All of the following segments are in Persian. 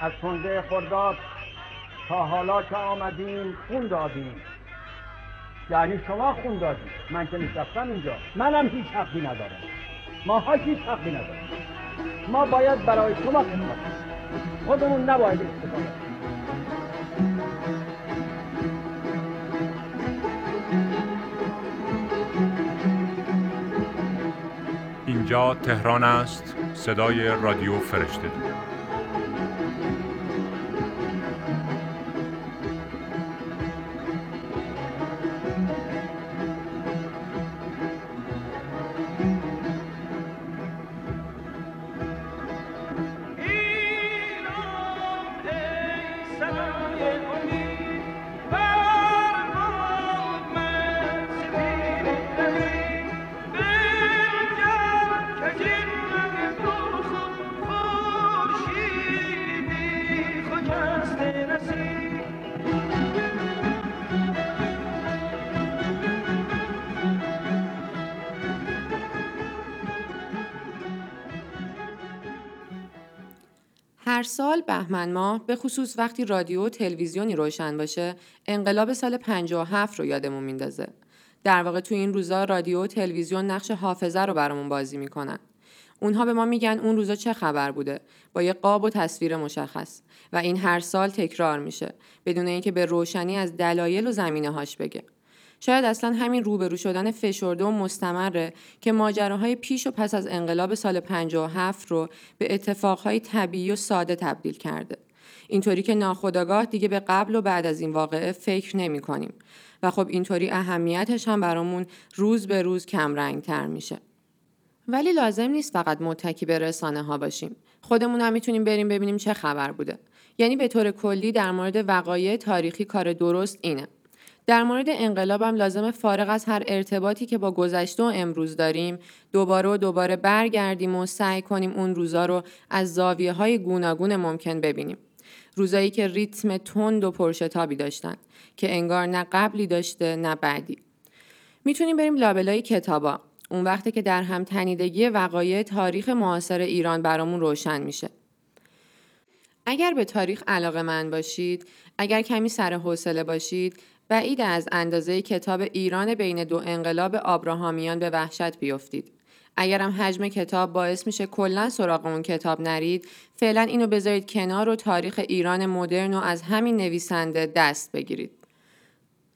از تنده خرداد تا حالا که آمدیم خون دادیم. یعنی شما خون دادیم. من که نشستم اینجا. منم هیچ حقی ندارم. ما ها هیچ حقی ندارم. ما باید برای شما خدمت خودمون نباید استفاده اینجا تهران است. صدای رادیو فرشته. سال بهمن ماه به خصوص وقتی رادیو و تلویزیونی روشن باشه انقلاب سال 57 رو یادمون میندازه. در واقع تو این روزا رادیو و تلویزیون نقش حافظه رو برامون بازی می‌کنن. اونها به ما میگن اون روزا چه خبر بوده با یه قاب و تصویر مشخص و این هر سال تکرار میشه بدون اینکه به روشنی از دلایل و زمینه هاش بگه. شاید اصلا همین روبرو شدن فشرده و مستمره که ماجراهای پیش و پس از انقلاب سال 57 رو به اتفاقهای طبیعی و ساده تبدیل کرده. اینطوری که ناخداگاه دیگه به قبل و بعد از این واقعه فکر نمی کنیم و خب اینطوری اهمیتش هم برامون روز به روز کم رنگ تر میشه. ولی لازم نیست فقط متکی به رسانه ها باشیم. خودمون هم می‌تونیم بریم ببینیم چه خبر بوده. یعنی به طور کلی در مورد وقایع تاریخی کار درست اینه. در مورد انقلابم لازم فارغ از هر ارتباطی که با گذشته و امروز داریم دوباره و دوباره برگردیم و سعی کنیم اون روزا رو از زاویه های گوناگون ممکن ببینیم. روزایی که ریتم تند و پرشتابی داشتن که انگار نه قبلی داشته نه بعدی. می‌تونیم بریم لابلای کتابا. اون وقتی که در هم تنیدگی وقایع تاریخ معاصر ایران برامون روشن میشه. اگر به تاریخ علاقه من باشید، اگر کمی سر حوصله باشید بعید از اندازه کتاب ایران بین دو انقلاب آبراهامیان به وحشت بیفتید. اگرم حجم کتاب باعث میشه کلا سراغ اون کتاب نرید فعلا اینو بذارید کنار و تاریخ ایران مدرن و از همین نویسنده دست بگیرید.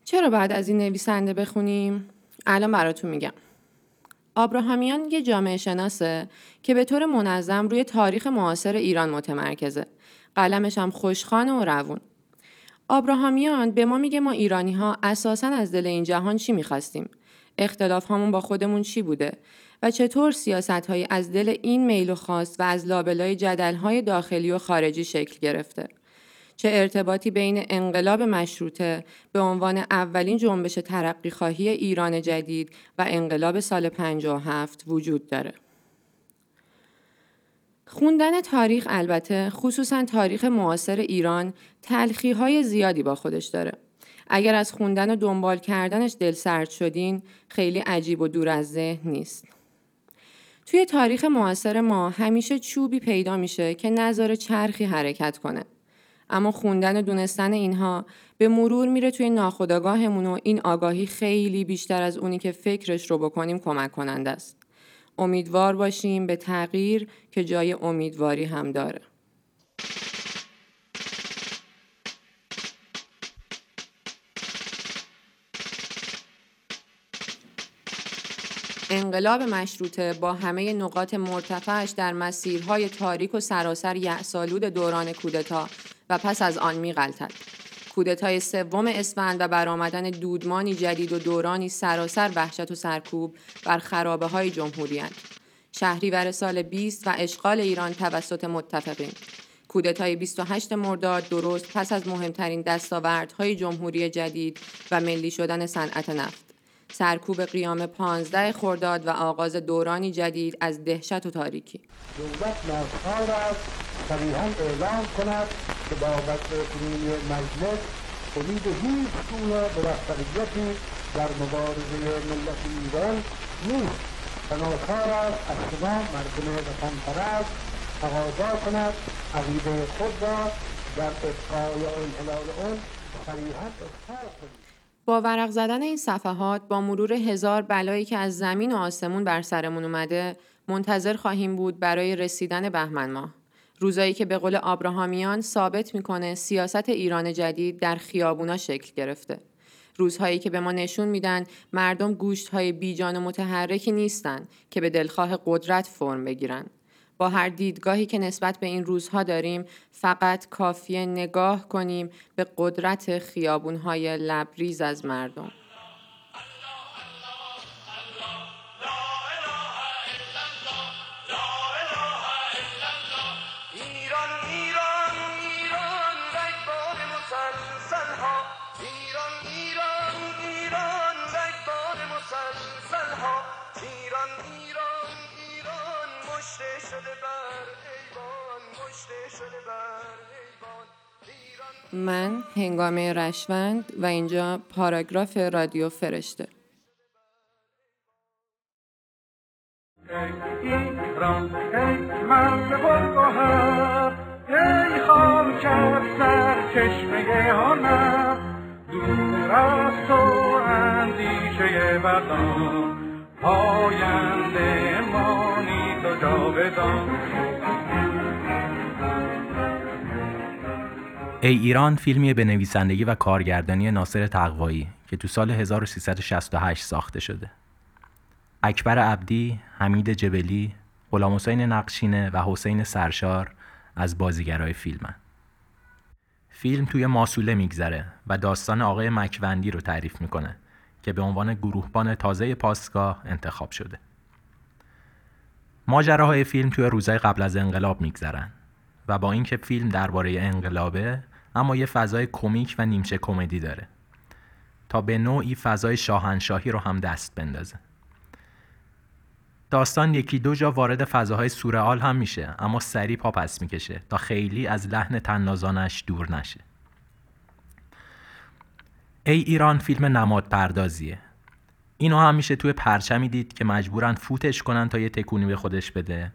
چرا بعد از این نویسنده بخونیم؟ الان براتون میگم. آبراهامیان یه جامعه شناسه که به طور منظم روی تاریخ معاصر ایران متمرکزه. قلمش هم خوشخانه و روون. آبراهامیان به ما میگه ما ایرانی ها اساسا از دل این جهان چی می‌خواستیم؟ اختلاف همون با خودمون چی بوده؟ و چطور سیاست های از دل این میل و خواست و از لابلای جدل های داخلی و خارجی شکل گرفته؟ چه ارتباطی بین انقلاب مشروطه به عنوان اولین جنبش ترقی خواهی ایران جدید و انقلاب سال 57 وجود داره؟ خوندن تاریخ البته خصوصا تاریخ معاصر ایران تلخی های زیادی با خودش داره. اگر از خوندن و دنبال کردنش دل سرد شدین خیلی عجیب و دور از ذهن نیست. توی تاریخ معاصر ما همیشه چوبی پیدا میشه که نظر چرخی حرکت کنه. اما خوندن و دونستن اینها به مرور میره توی ناخودآگاهمون و این آگاهی خیلی بیشتر از اونی که فکرش رو بکنیم کمک کننده است. امیدوار باشیم به تغییر که جای امیدواری هم داره. انقلاب مشروطه با همه نقاط مرتفعش در مسیرهای تاریک و سراسر یعسالود دوران کودتا و پس از آن میغلطد کودتای سوم اسفند و برآمدن دودمانی جدید و دورانی سراسر وحشت و سرکوب بر خرابه های جمهوری شهریور سال 20 و اشغال ایران توسط متفقین. کودتای 28 مرداد درست پس از مهمترین دستاوردهای جمهوری جدید و ملی شدن صنعت نفت. سرکوب قیام 15 خرداد و آغاز دورانی جدید از دهشت و تاریکی. دولت صریحا اعلام کند که بابت کنونی مجلس امید هیچ گونه موفقیتی در مبارزه ملت ایران نیست. و ناچار است از شما مردم وطن پرست تقاضا کند. عقیده خود را در ابقای انحلال اون صریحت اظهار کنید. با ورق زدن این صفحات با مرور هزار بلایی که از زمین و آسمون بر سرمون اومده منتظر خواهیم بود برای رسیدن بهمن ماه. روزایی که به قول آبراهامیان ثابت می‌کنه سیاست ایران جدید در خیابونا شکل گرفته. روزهایی که به ما نشون میدن مردم گوشت های بیجان و متحرکی نیستن که به دلخواه قدرت فرم بگیرن. با هر دیدگاهی که نسبت به این روزها داریم فقط کافیه نگاه کنیم به قدرت خیابونهای لبریز از مردم. من هنگامه رشوند و اینجا پاراگراف رادیو فرشته. ای خاک سر پاینده مانی تو جاودان. ای ایران فیلمی به نویسندگی و کارگردانی ناصر تقوایی که تو سال 1368 ساخته شده. اکبر عبدی، حمید جبلی، غلام حسین نقشینه و حسین سرشار از بازیگرای فیلمن. فیلم توی ماسوله میگذره و داستان آقای مکوندی رو تعریف می‌کنه که به عنوان گروهبان تازه پاسگاه انتخاب شده. ماجراهای فیلم توی روزهای قبل از انقلاب میگذرن و با اینکه فیلم درباره انقلابه اما یه فضای کمیک و نیمچه کمدی داره. تا به نوعی فضای شاهنشاهی رو هم دست بندازه. داستان یکی دو جا وارد فضاهای سورئال هم میشه اما سریع پا پس می‌کشه تا خیلی از لحن تنازانش دور نشه. ای ایران فیلم نماد پردازیه. اینو هم میشه توی پرچمی دید که مجبورن فوتش کنن تا یه تکونی به خودش بده.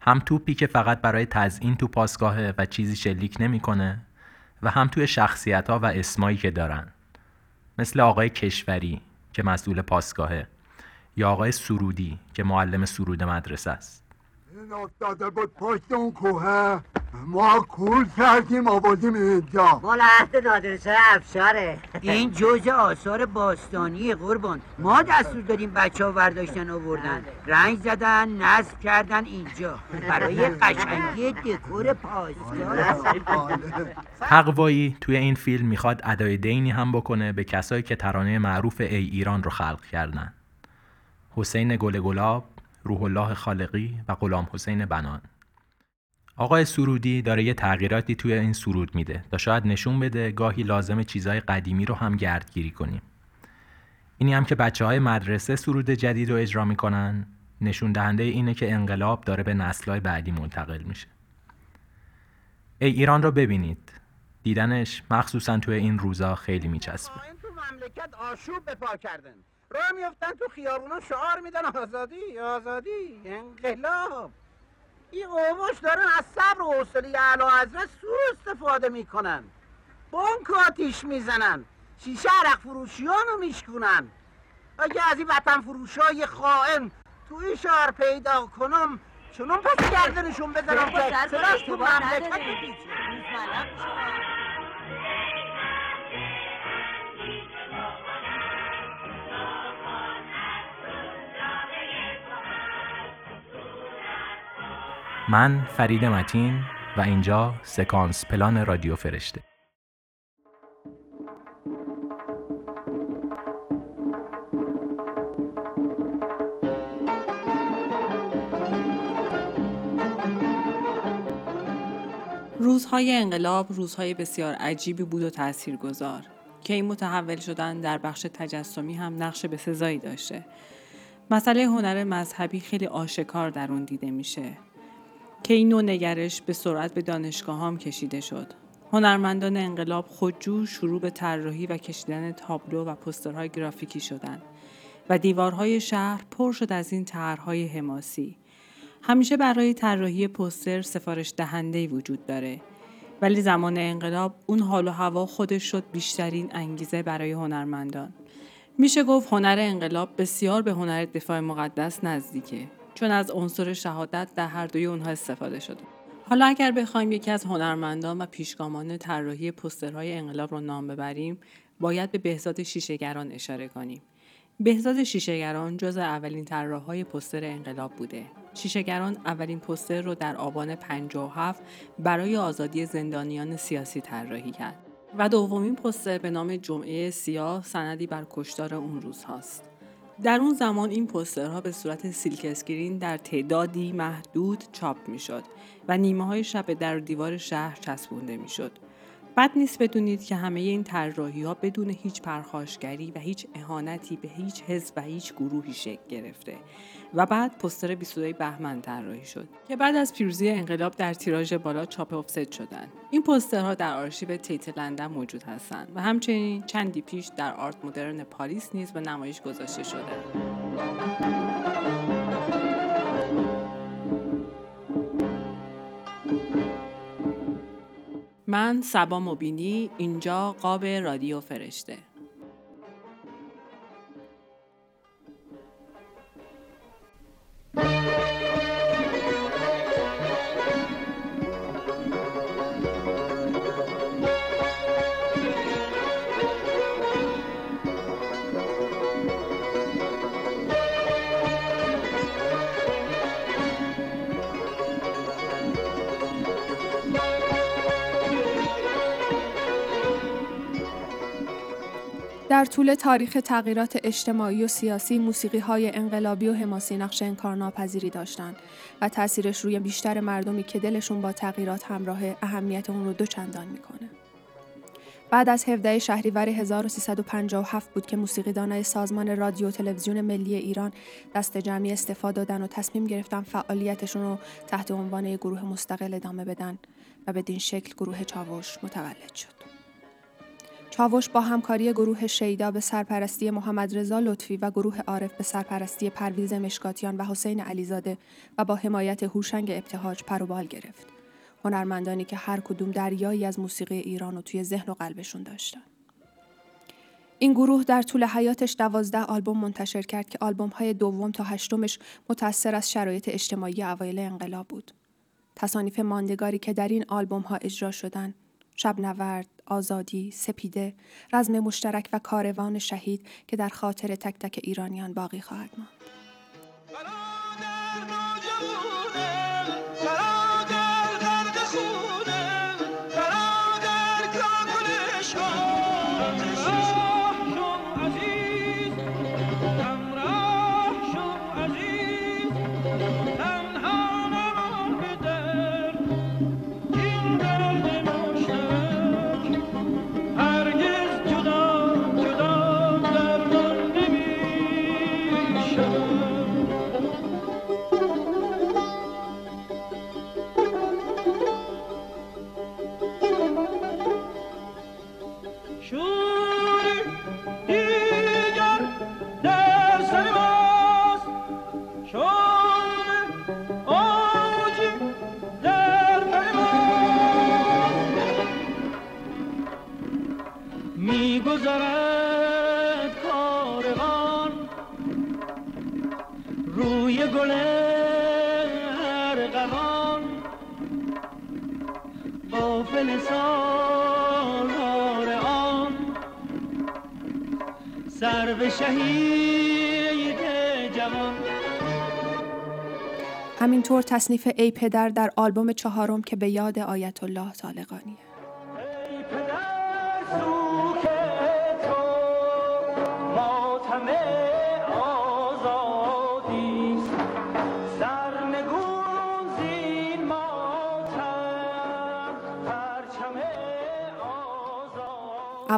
هم توپی که فقط برای تزیین تو پاسگاهه و چیزی شلیک نمی‌کنه و هم توی شخصیت ها و اسمایی که دارن. مثل آقای کشوری که مسئول پاسگاهه یا آقای سرودی که معلم سرود مدرسه است. این افتاده بود پشت اون کوه. ما کول کردیم آوردیم اینجا. مال عهد نادرسه افشاره این جزء آثار باستانی قربان. ما دستور دادیم بچه ها ورداشتن آوردن. رنگ زدن نصب کردن اینجا. برای قشنگی دکور پاسگاه تقوایی توی این فیلم می‌خواد ادای دینی هم بکنه به کسایی که ترانه معروف ای ایران رو خلق کردن. حسین گل گلاب روح الله خالقی و غلام حسین بنان. آقای سرودی داره یه تغییراتی توی این سرود میده تا شاید نشون بده گاهی لازم چیزای قدیمی رو هم گردگیری کنیم. اینی هم که بچه های مدرسه سرود جدید رو اجرا می‌کنن. نشون دهنده اینه که انقلاب داره به نسلهای بعدی منتقل میشه. ای ایران رو ببینید. دیدنش مخصوصا توی این روزا خیلی میچسبه. تو مملکت آشوب به پا کردن. راه میفتن تو خیابونا شعار میدن آزادی آزادی انقلاب. این قومش دارن از صبر و حوصله اعلی حضرت سوء استفاده می‌کنن. بانک آتیش می‌زنن. شیشه عرق فروشیانو میشکنن اگه از این وطن فروشای خائن توی شهر پیدا کنم چونون پس گردنشون بزنم که چرا تو مملکت من فرید متین و اینجا سکانس پلان رادیو فرشته. روزهای انقلاب روزهای بسیار عجیبی بود و تاثیرگذار که این متحول شدن در بخش تجسمی هم نقش به سزایی داشته. مسئله هنر مذهبی خیلی آشکار در اون دیده میشه. که این نوع نگرش به سرعت به دانشگاه هم کشیده شد. هنرمندان انقلاب خودجو شروع به طراحی و کشیدن تابلو و پسترهای گرافیکی شدند و دیوارهای شهر پر شد از این طرحهای حماسی. همیشه برای طراحی پوستر سفارش دهنده وجود داره. ولی زمان انقلاب اون حال و هوا خودش شد بیشترین انگیزه برای هنرمندان. میشه گفت هنر انقلاب بسیار به هنر دفاع مقدس نزدیکه. چون از عنصر شهادت در هر دوی اونها استفاده شده حالا اگر بخوایم یکی از هنرمندان و پیشگامان طراحی پوسترهای انقلاب رو نام ببریم باید به بهزاد شیشهگران اشاره کنیم بهزاد شیشهگران جز اولین طراحهای پوستر انقلاب بوده. شیشهگران اولین پوستر رو در آبان 57 برای آزادی زندانیان سیاسی طراحی کرد و دومین پوستر به نام جمعه سیاه سندی بر کشتار اون روز هاست. در اون زمان این پوسترها به صورت silk screen در تعدادی محدود چاپ می شد و نیمه های شب در دیوار شهر چسبونده می شد. بد نیست بدونید که همه این طراحی ها بدون هیچ پرخاشگری و هیچ اهانتی به هیچ حزب و هیچ گروهی شکل گرفته و بعد پستر 22 بهمن طراحی شد که بعد از پیروزی انقلاب در تیراژ بالا چاپ افست شدند. این پسترها در آرشیو تیت لندن موجود هستند و همچنین چندی پیش در آرت مدرن پاریس نیز به نمایش گذاشته شده. من سبا مبینی اینجا قاب رادیو فرشته. در طول تاریخ تغییرات اجتماعی و سیاسی موسیقی های انقلابی و حماسی نقش انکارناپذیری داشتند و تاثیرش روی بیشتر مردمی که دلشون با تغییرات همراه اهمیت اون رو دو چندان می‌کنه. بعد از 17 شهریور 1357 بود که موسیقیدانای سازمان رادیو تلویزیون ملی ایران دست جمعی استفاده دادن و تصمیم گرفتن فعالیتشون رو تحت عنوان گروه مستقل ادامه بدن و بدین شکل گروه چاوش متولد شد. چاوش با همکاری گروه شیدا به سرپرستی محمد رضا لطفی و گروه عارف به سرپرستی پرویز مشکاتیان و حسین علیزاده و با حمایت هوشنگ ابتهاج پروبال گرفت. هنرمندانی که هر کدوم دریایی از موسیقی ایران رو توی ذهن و قلبشون داشتن. این گروه در طول حیاتش دوازده آلبوم منتشر کرد که آلبوم های دوم تا هشتمش متأثر از شرایط اجتماعی اوایل انقلاب بود. تصانیف ماندگاری که در این آلبوم ها اجرا شدن شبنورد، آزادی، سپیده، رزم مشترک و کاروان شهید که در خاطر تک تک ایرانیان باقی خواهد ماند. همینطور تصنیف ای پدر در آلبوم چهارم که به یاد آیت الله طالقانیه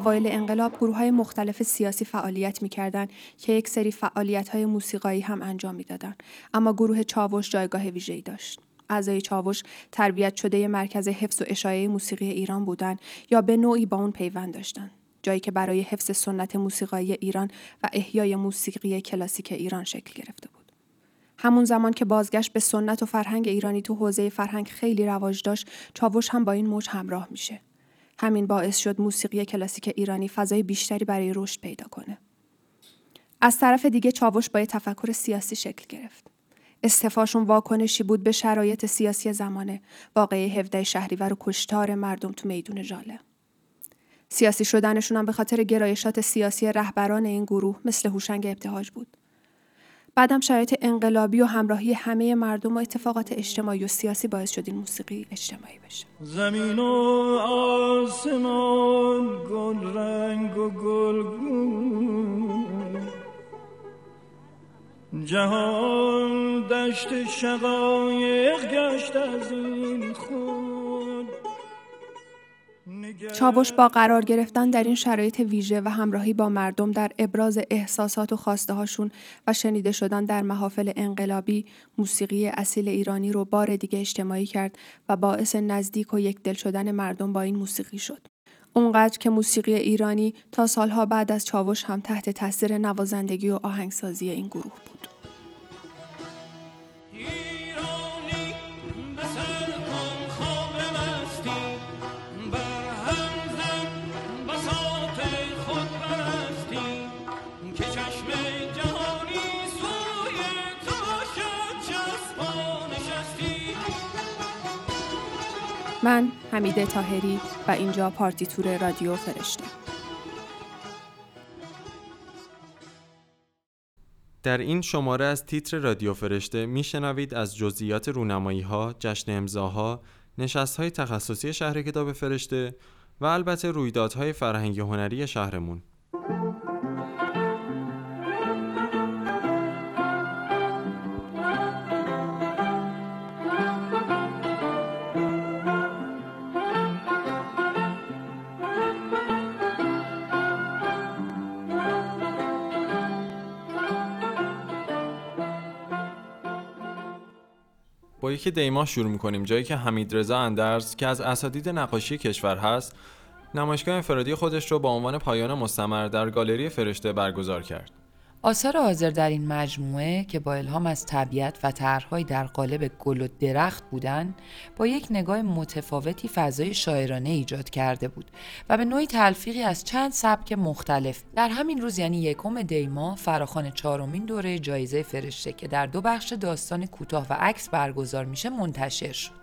اوایل انقلاب گروه های مختلف سیاسی فعالیت می‌کردند که یک سری فعالیت های موسیقایی هم انجام می‌دادند. اما گروه چاوش جایگاه ویژه‌ای داشت. اعضای چاوش تربیت شده مرکز حفظ و اشاعه موسیقی ایران بودند یا به نوعی با اون پیوند داشتند. جایی که برای حفظ سنت موسیقایی ایران و احیای موسیقی کلاسیک ایران شکل گرفته بود. همون زمان که بازگشت به سنت و فرهنگ ایرانی تو حوزه فرهنگ خیلی رواج داشت چاوش هم با این موج همراه میشه. همین باعث شد موسیقی کلاسیک ایرانی فضای بیشتری برای رشد پیدا کنه. از طرف دیگه چاوش با تفکر سیاسی شکل گرفت. استفاشون واکنشی بود به شرایط سیاسی زمانه. واقعی 17 شهریور و کشتار مردم تو میدون ژاله سیاسی شدنشون هم به خاطر گرایشات سیاسی رهبران این گروه مثل هوشنگ ابتهاج بود. بعدم شرایط انقلابی و همراهی همه مردم و اتفاقات اجتماعی و سیاسی باعث شد این موسیقی اجتماعی بشه. زمین و آسمان گل رنگ و گل جهان دشت شقایق گشت از این خود چاوش با قرار گرفتن در این شرایط ویژه و همراهی با مردم در ابراز احساسات و خواسته هاشون و شنیده شدن در محافل انقلابی موسیقی اصیل ایرانی رو بار دیگه اجتماعی کرد و باعث نزدیک و یک دل شدن مردم با این موسیقی شد. اونقدر که موسیقی ایرانی تا سالها بعد از چاوش هم تحت تاثیر نوازندگی و آهنگسازی این گروه بود. من حمیده تاهری و اینجا پارتیتور رادیو فرشته در این شماره از تیتر رادیو فرشته میشنوید از جزئیات رونمایی ها، جشن امضاها، نشست های تخصصی شهر کتاب فرشته و البته رویدادهای فرهنگی هنری شهرمون. یکی دیما شروع می‌کنیم جایی که حمید رضا اندرز که از اساتید نقاشی کشور هست نمایشگاه انفرادی خودش رو با عنوان پایان مستمر در گالری فرشته برگزار کرد. آثار حاضر در این مجموعه که با الهام از طبیعت و طرحهایی در قالب گل و درخت بودند با یک نگاه متفاوتی فضای شاعرانه ایجاد کرده بود و به نوعی تلفیقی از چند سبک مختلف. در همین روز یعنی یکم دیما فراخان چهارمین دوره جایزه فرشته که در دو بخش داستان کوتاه و عکس برگزار میشه منتشر شد.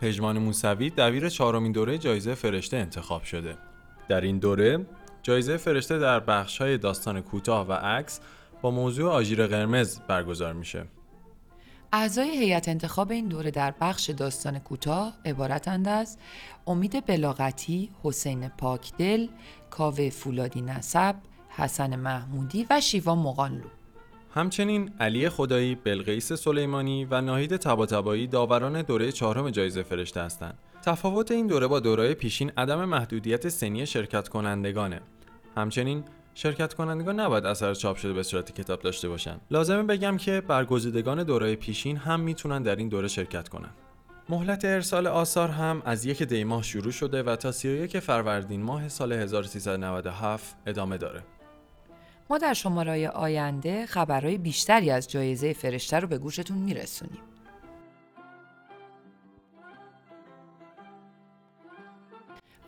پژمان موسوی دبیر چهارمین دوره جایزه فرشته انتخاب شده. در این دوره جایزه فرشته در بخش های داستان کوتاه و عکس با موضوع آژیر قرمز برگزار میشه. اعضای هیئت انتخاب این دوره در بخش داستان کوتاه عبارتند از امید بلاغتی، حسین پاکدل، کاوه فولادی نسب، حسن محمودی و شیوا مقانلو. همچنین علی خدایی، بلقیس سلیمانی و ناهید تباتبایی داوران دوره چهارم جایزه فرشته هستند. تفاوت این دوره با دوره پیشین عدم محدودیت سنی شرکت کنندگانه. همچنین شرکت کنندگان نباید اثر چاپ شده به صورت کتاب داشته باشن. لازمه بگم که برگزیدگان دوره پیشین هم می‌تونن در این دوره شرکت کنن. مهلت ارسال آثار هم از یک دی ماه شروع شده و تا 31 فروردین ماه سال 1397 ادامه داره. ما در شماره آینده خبرهای بیشتری از جایزه فرشته رو به گوشتون میرسونیم.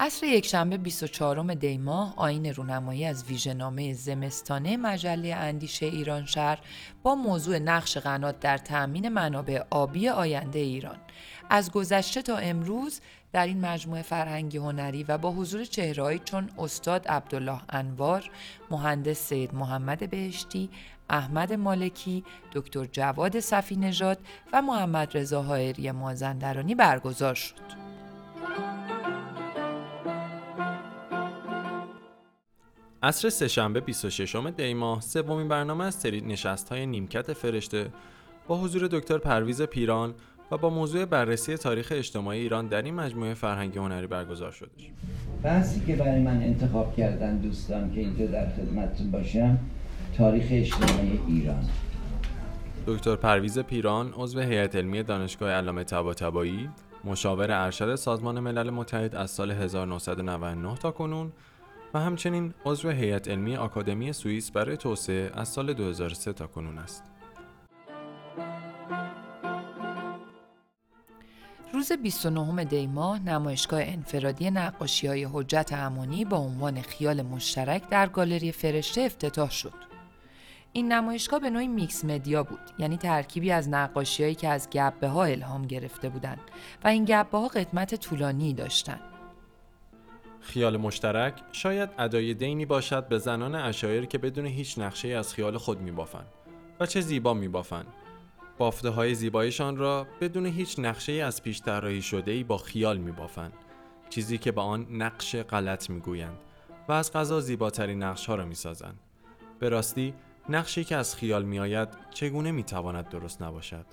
عصر یکشنبه 24 دی ماه آین رونمایی از ویژهنامه زمستانه مجله اندیشه ایران شهر با موضوع نقش قنات در تأمین منابع آبی آینده ایران از گذشته تا امروز در این مجموعه فرهنگی هنری و با حضور چهرهایی چون استاد عبدالله انوار، مهندس سید محمد بهشتی، احمد مالکی، دکتر جواد صفی نژاد و محمد رضا حائری مازندرانی برگزار شد. عصر سهشنبه 26 دی ماه سومین برنامه از سری نشست های نیمکت فرشته با حضور دکتر پرویز پیران و با موضوع بررسی تاریخ اجتماعی ایران در این مجموعه فرهنگی هنری برگزار شده. بحثی که برای من انتخاب کردن دوستان که اینجا در خدمتتون باشم تاریخ اجتماعی ایران دکتر پرویز پیران عضو هیئت علمی دانشگاه علامه طباطبایی مشاور ارشد سازمان ملل متحد از سال 1999 تا کنون و همچنین عضو هیئت علمی آکادمی سوئیس برای توسعه از سال 2003 تا کنون است. روز 29 دی ماه نمایشگاه انفرادی نقاشی های حجت امانی با عنوان خیال مشترک در گالری فرشته افتتاح شد. این نمایشگاه به نوعی میکس مدیا بود یعنی ترکیبی از نقاشیهایی که از گبه ها الهام گرفته بودند و این گبه ها قدمت طولانی داشتند خیال مشترک شاید ادای دینی باشد به زنان اشایر که بدون هیچ نقشه از خیال خود میبافند و چه زیبا میبافند. بافته های زیبایشان را بدون هیچ نقشه از پیش طراحی شده با خیال میبافند چیزی که با آن نقش غلط می‌گویند و از غذا زیباترین نقش ها را می‌سازند. به راستی نقشی که از خیال میآید چگونه می‌تواند درست نباشد؟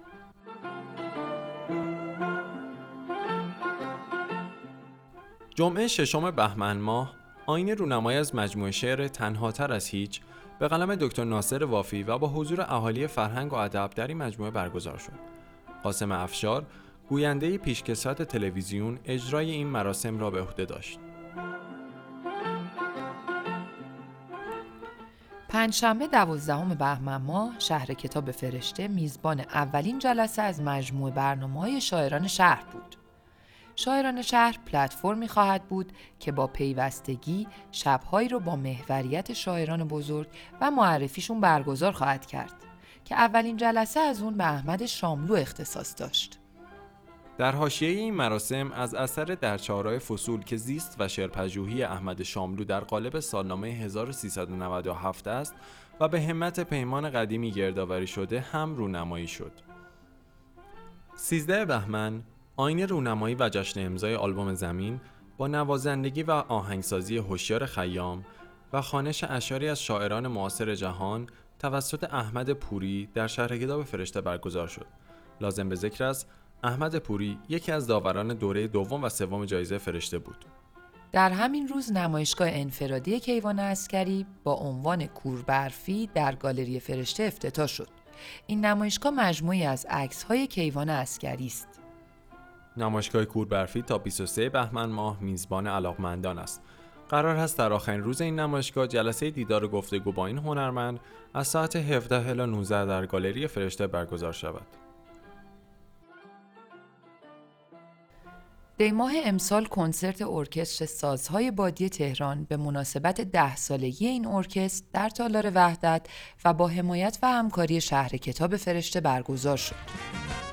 جمعه ششم بهمن ماه آین رونمایی از مجموعه شعر تنهاتر از هیچ به قلم دکتر ناصر وافی و با حضور اهالی فرهنگ و ادب در این مجموعه برگزار شد. قاسم افشار گوینده پیشکسوت تلویزیون اجرای این مراسم را به عهده داشت. پنجشنبه دوازدهم بهمن ماه شهر کتاب فرشته میزبان اولین جلسه از مجموعه برنامه های شاعران شهر بود. شاعران شهر پلتفرمی خواهد بود که با پیوستگی شبهایی رو با محوریت شاعران بزرگ و معرفیشون برگزار خواهد کرد که اولین جلسه از اون به احمد شاملو اختصاص داشت. در حاشیه این مراسم از اثر در چهارای فصول که زیست و شعرپژوهی احمد شاملو در قالب سالنامه 1397 است و به همت پیمان قدیمی گردآوری شده هم رونمایی شد. 13 بهمن آین رونمایی و جشن امضای آلبوم زمین با نوازندگی و آهنگسازی هوشیار خیام و خانش اشاری از شاعران معاصر جهان توسط احمد پوری در شهر کتاب فرشته برگزار شد. لازم به ذکر است احمد پوری یکی از داوران دوره دوم و سوم جایزه فرشته بود. در همین روز نمایشگاه انفرادی کیوان اسکری با عنوان کوربرفی در گالری فرشته افتتاح شد. این نمایشگاه مجموعی از عکس‌های کیوان اسکری است. نمایشگاه کوربرفی تا 23 بهمن ماه میزبان علاقمندان است. قرار است در آخرین روز این نمایشگاه جلسه دیدار و گفتگو با این هنرمند از ساعت 17 الی 19 در گالری فرشته برگزار شود. دی ماه امسال کنسرت ارکستر سازهای بادی تهران به مناسبت ده سالگی این ارکستر در تالار وحدت و با حمایت و همکاری شهر کتاب فرشته برگزار شد.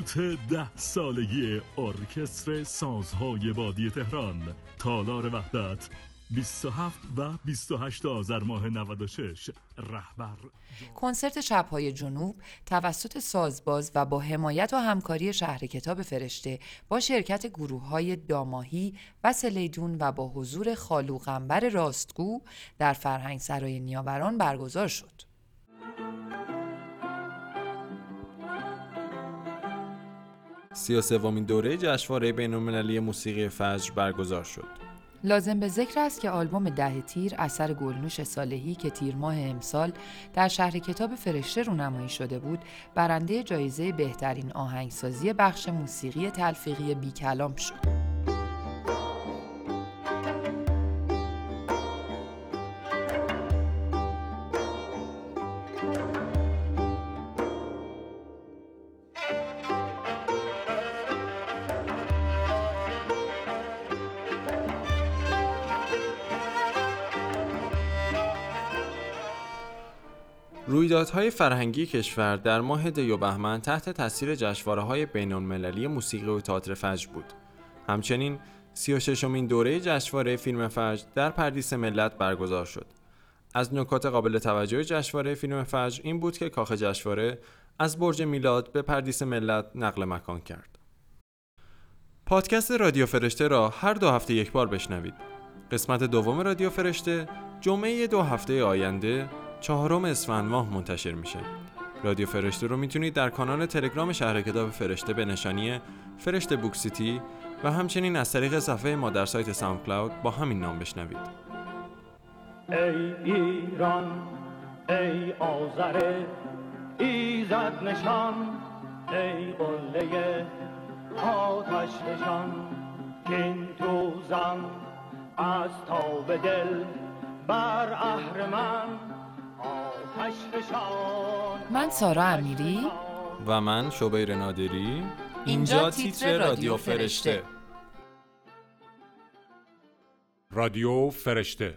فوت ده سالگی ارکستر سازهای بادی تهران. تالار وحدت 27 و 28 آذر ماه 96 رهبر کنسرت شبهای جنوب توسط سازباز و با حمایت و همکاری شهر کتاب فرشته با شرکت گروه های داماهی و سلیدون و با حضور خالو غنبر راستگو در فرهنگ سرای نیاوران برگزار شد. سی سومین دوره جشنواره بین‌المللی موسیقی فجر برگزار شد. لازم به ذکر است که آلبوم ده تیر اثر گلنوش صالحی که تیر ماه امسال در شهر کتاب فرشته رونمایی شده بود برنده جایزه بهترین آهنگسازی بخش موسیقی تلفیقی بی کلام شد. رویدادهای فرهنگی کشور در ماه دی و بهمن تحت تاثیر جشنواره های بین المللی موسیقی و تئاتر فجر بود. همچنین 36 امین دوره جشنواره فیلم فجر در پردیس ملت برگزار شد. از نکات قابل توجه جشنواره فیلم فجر این بود که کاخ جشنواره از برج میلاد به پردیس ملت نقل مکان کرد. پادکست رادیو فرشته را هر دو هفته یک بار بشنوید. قسمت دوم رادیو فرشته جمعه دو هفته آینده چهارم اسفند ماه منتشر میشه. رادیو فرشته رو می‌تونید در کانال تلگرام شهر کتاب فرشته به نشانی فرشته Book City و همچنین از طریق صفحه ما در سایت SoundCloud با همین نام بشنوید. ای ایران ای آذر ایزد نشان ای قله آتش نشان کین توزن از تاب دل بر اهرمن من سارا امیری و من شبیر نادری اینجا تیتر رادیو فرشته. رادیو فرشته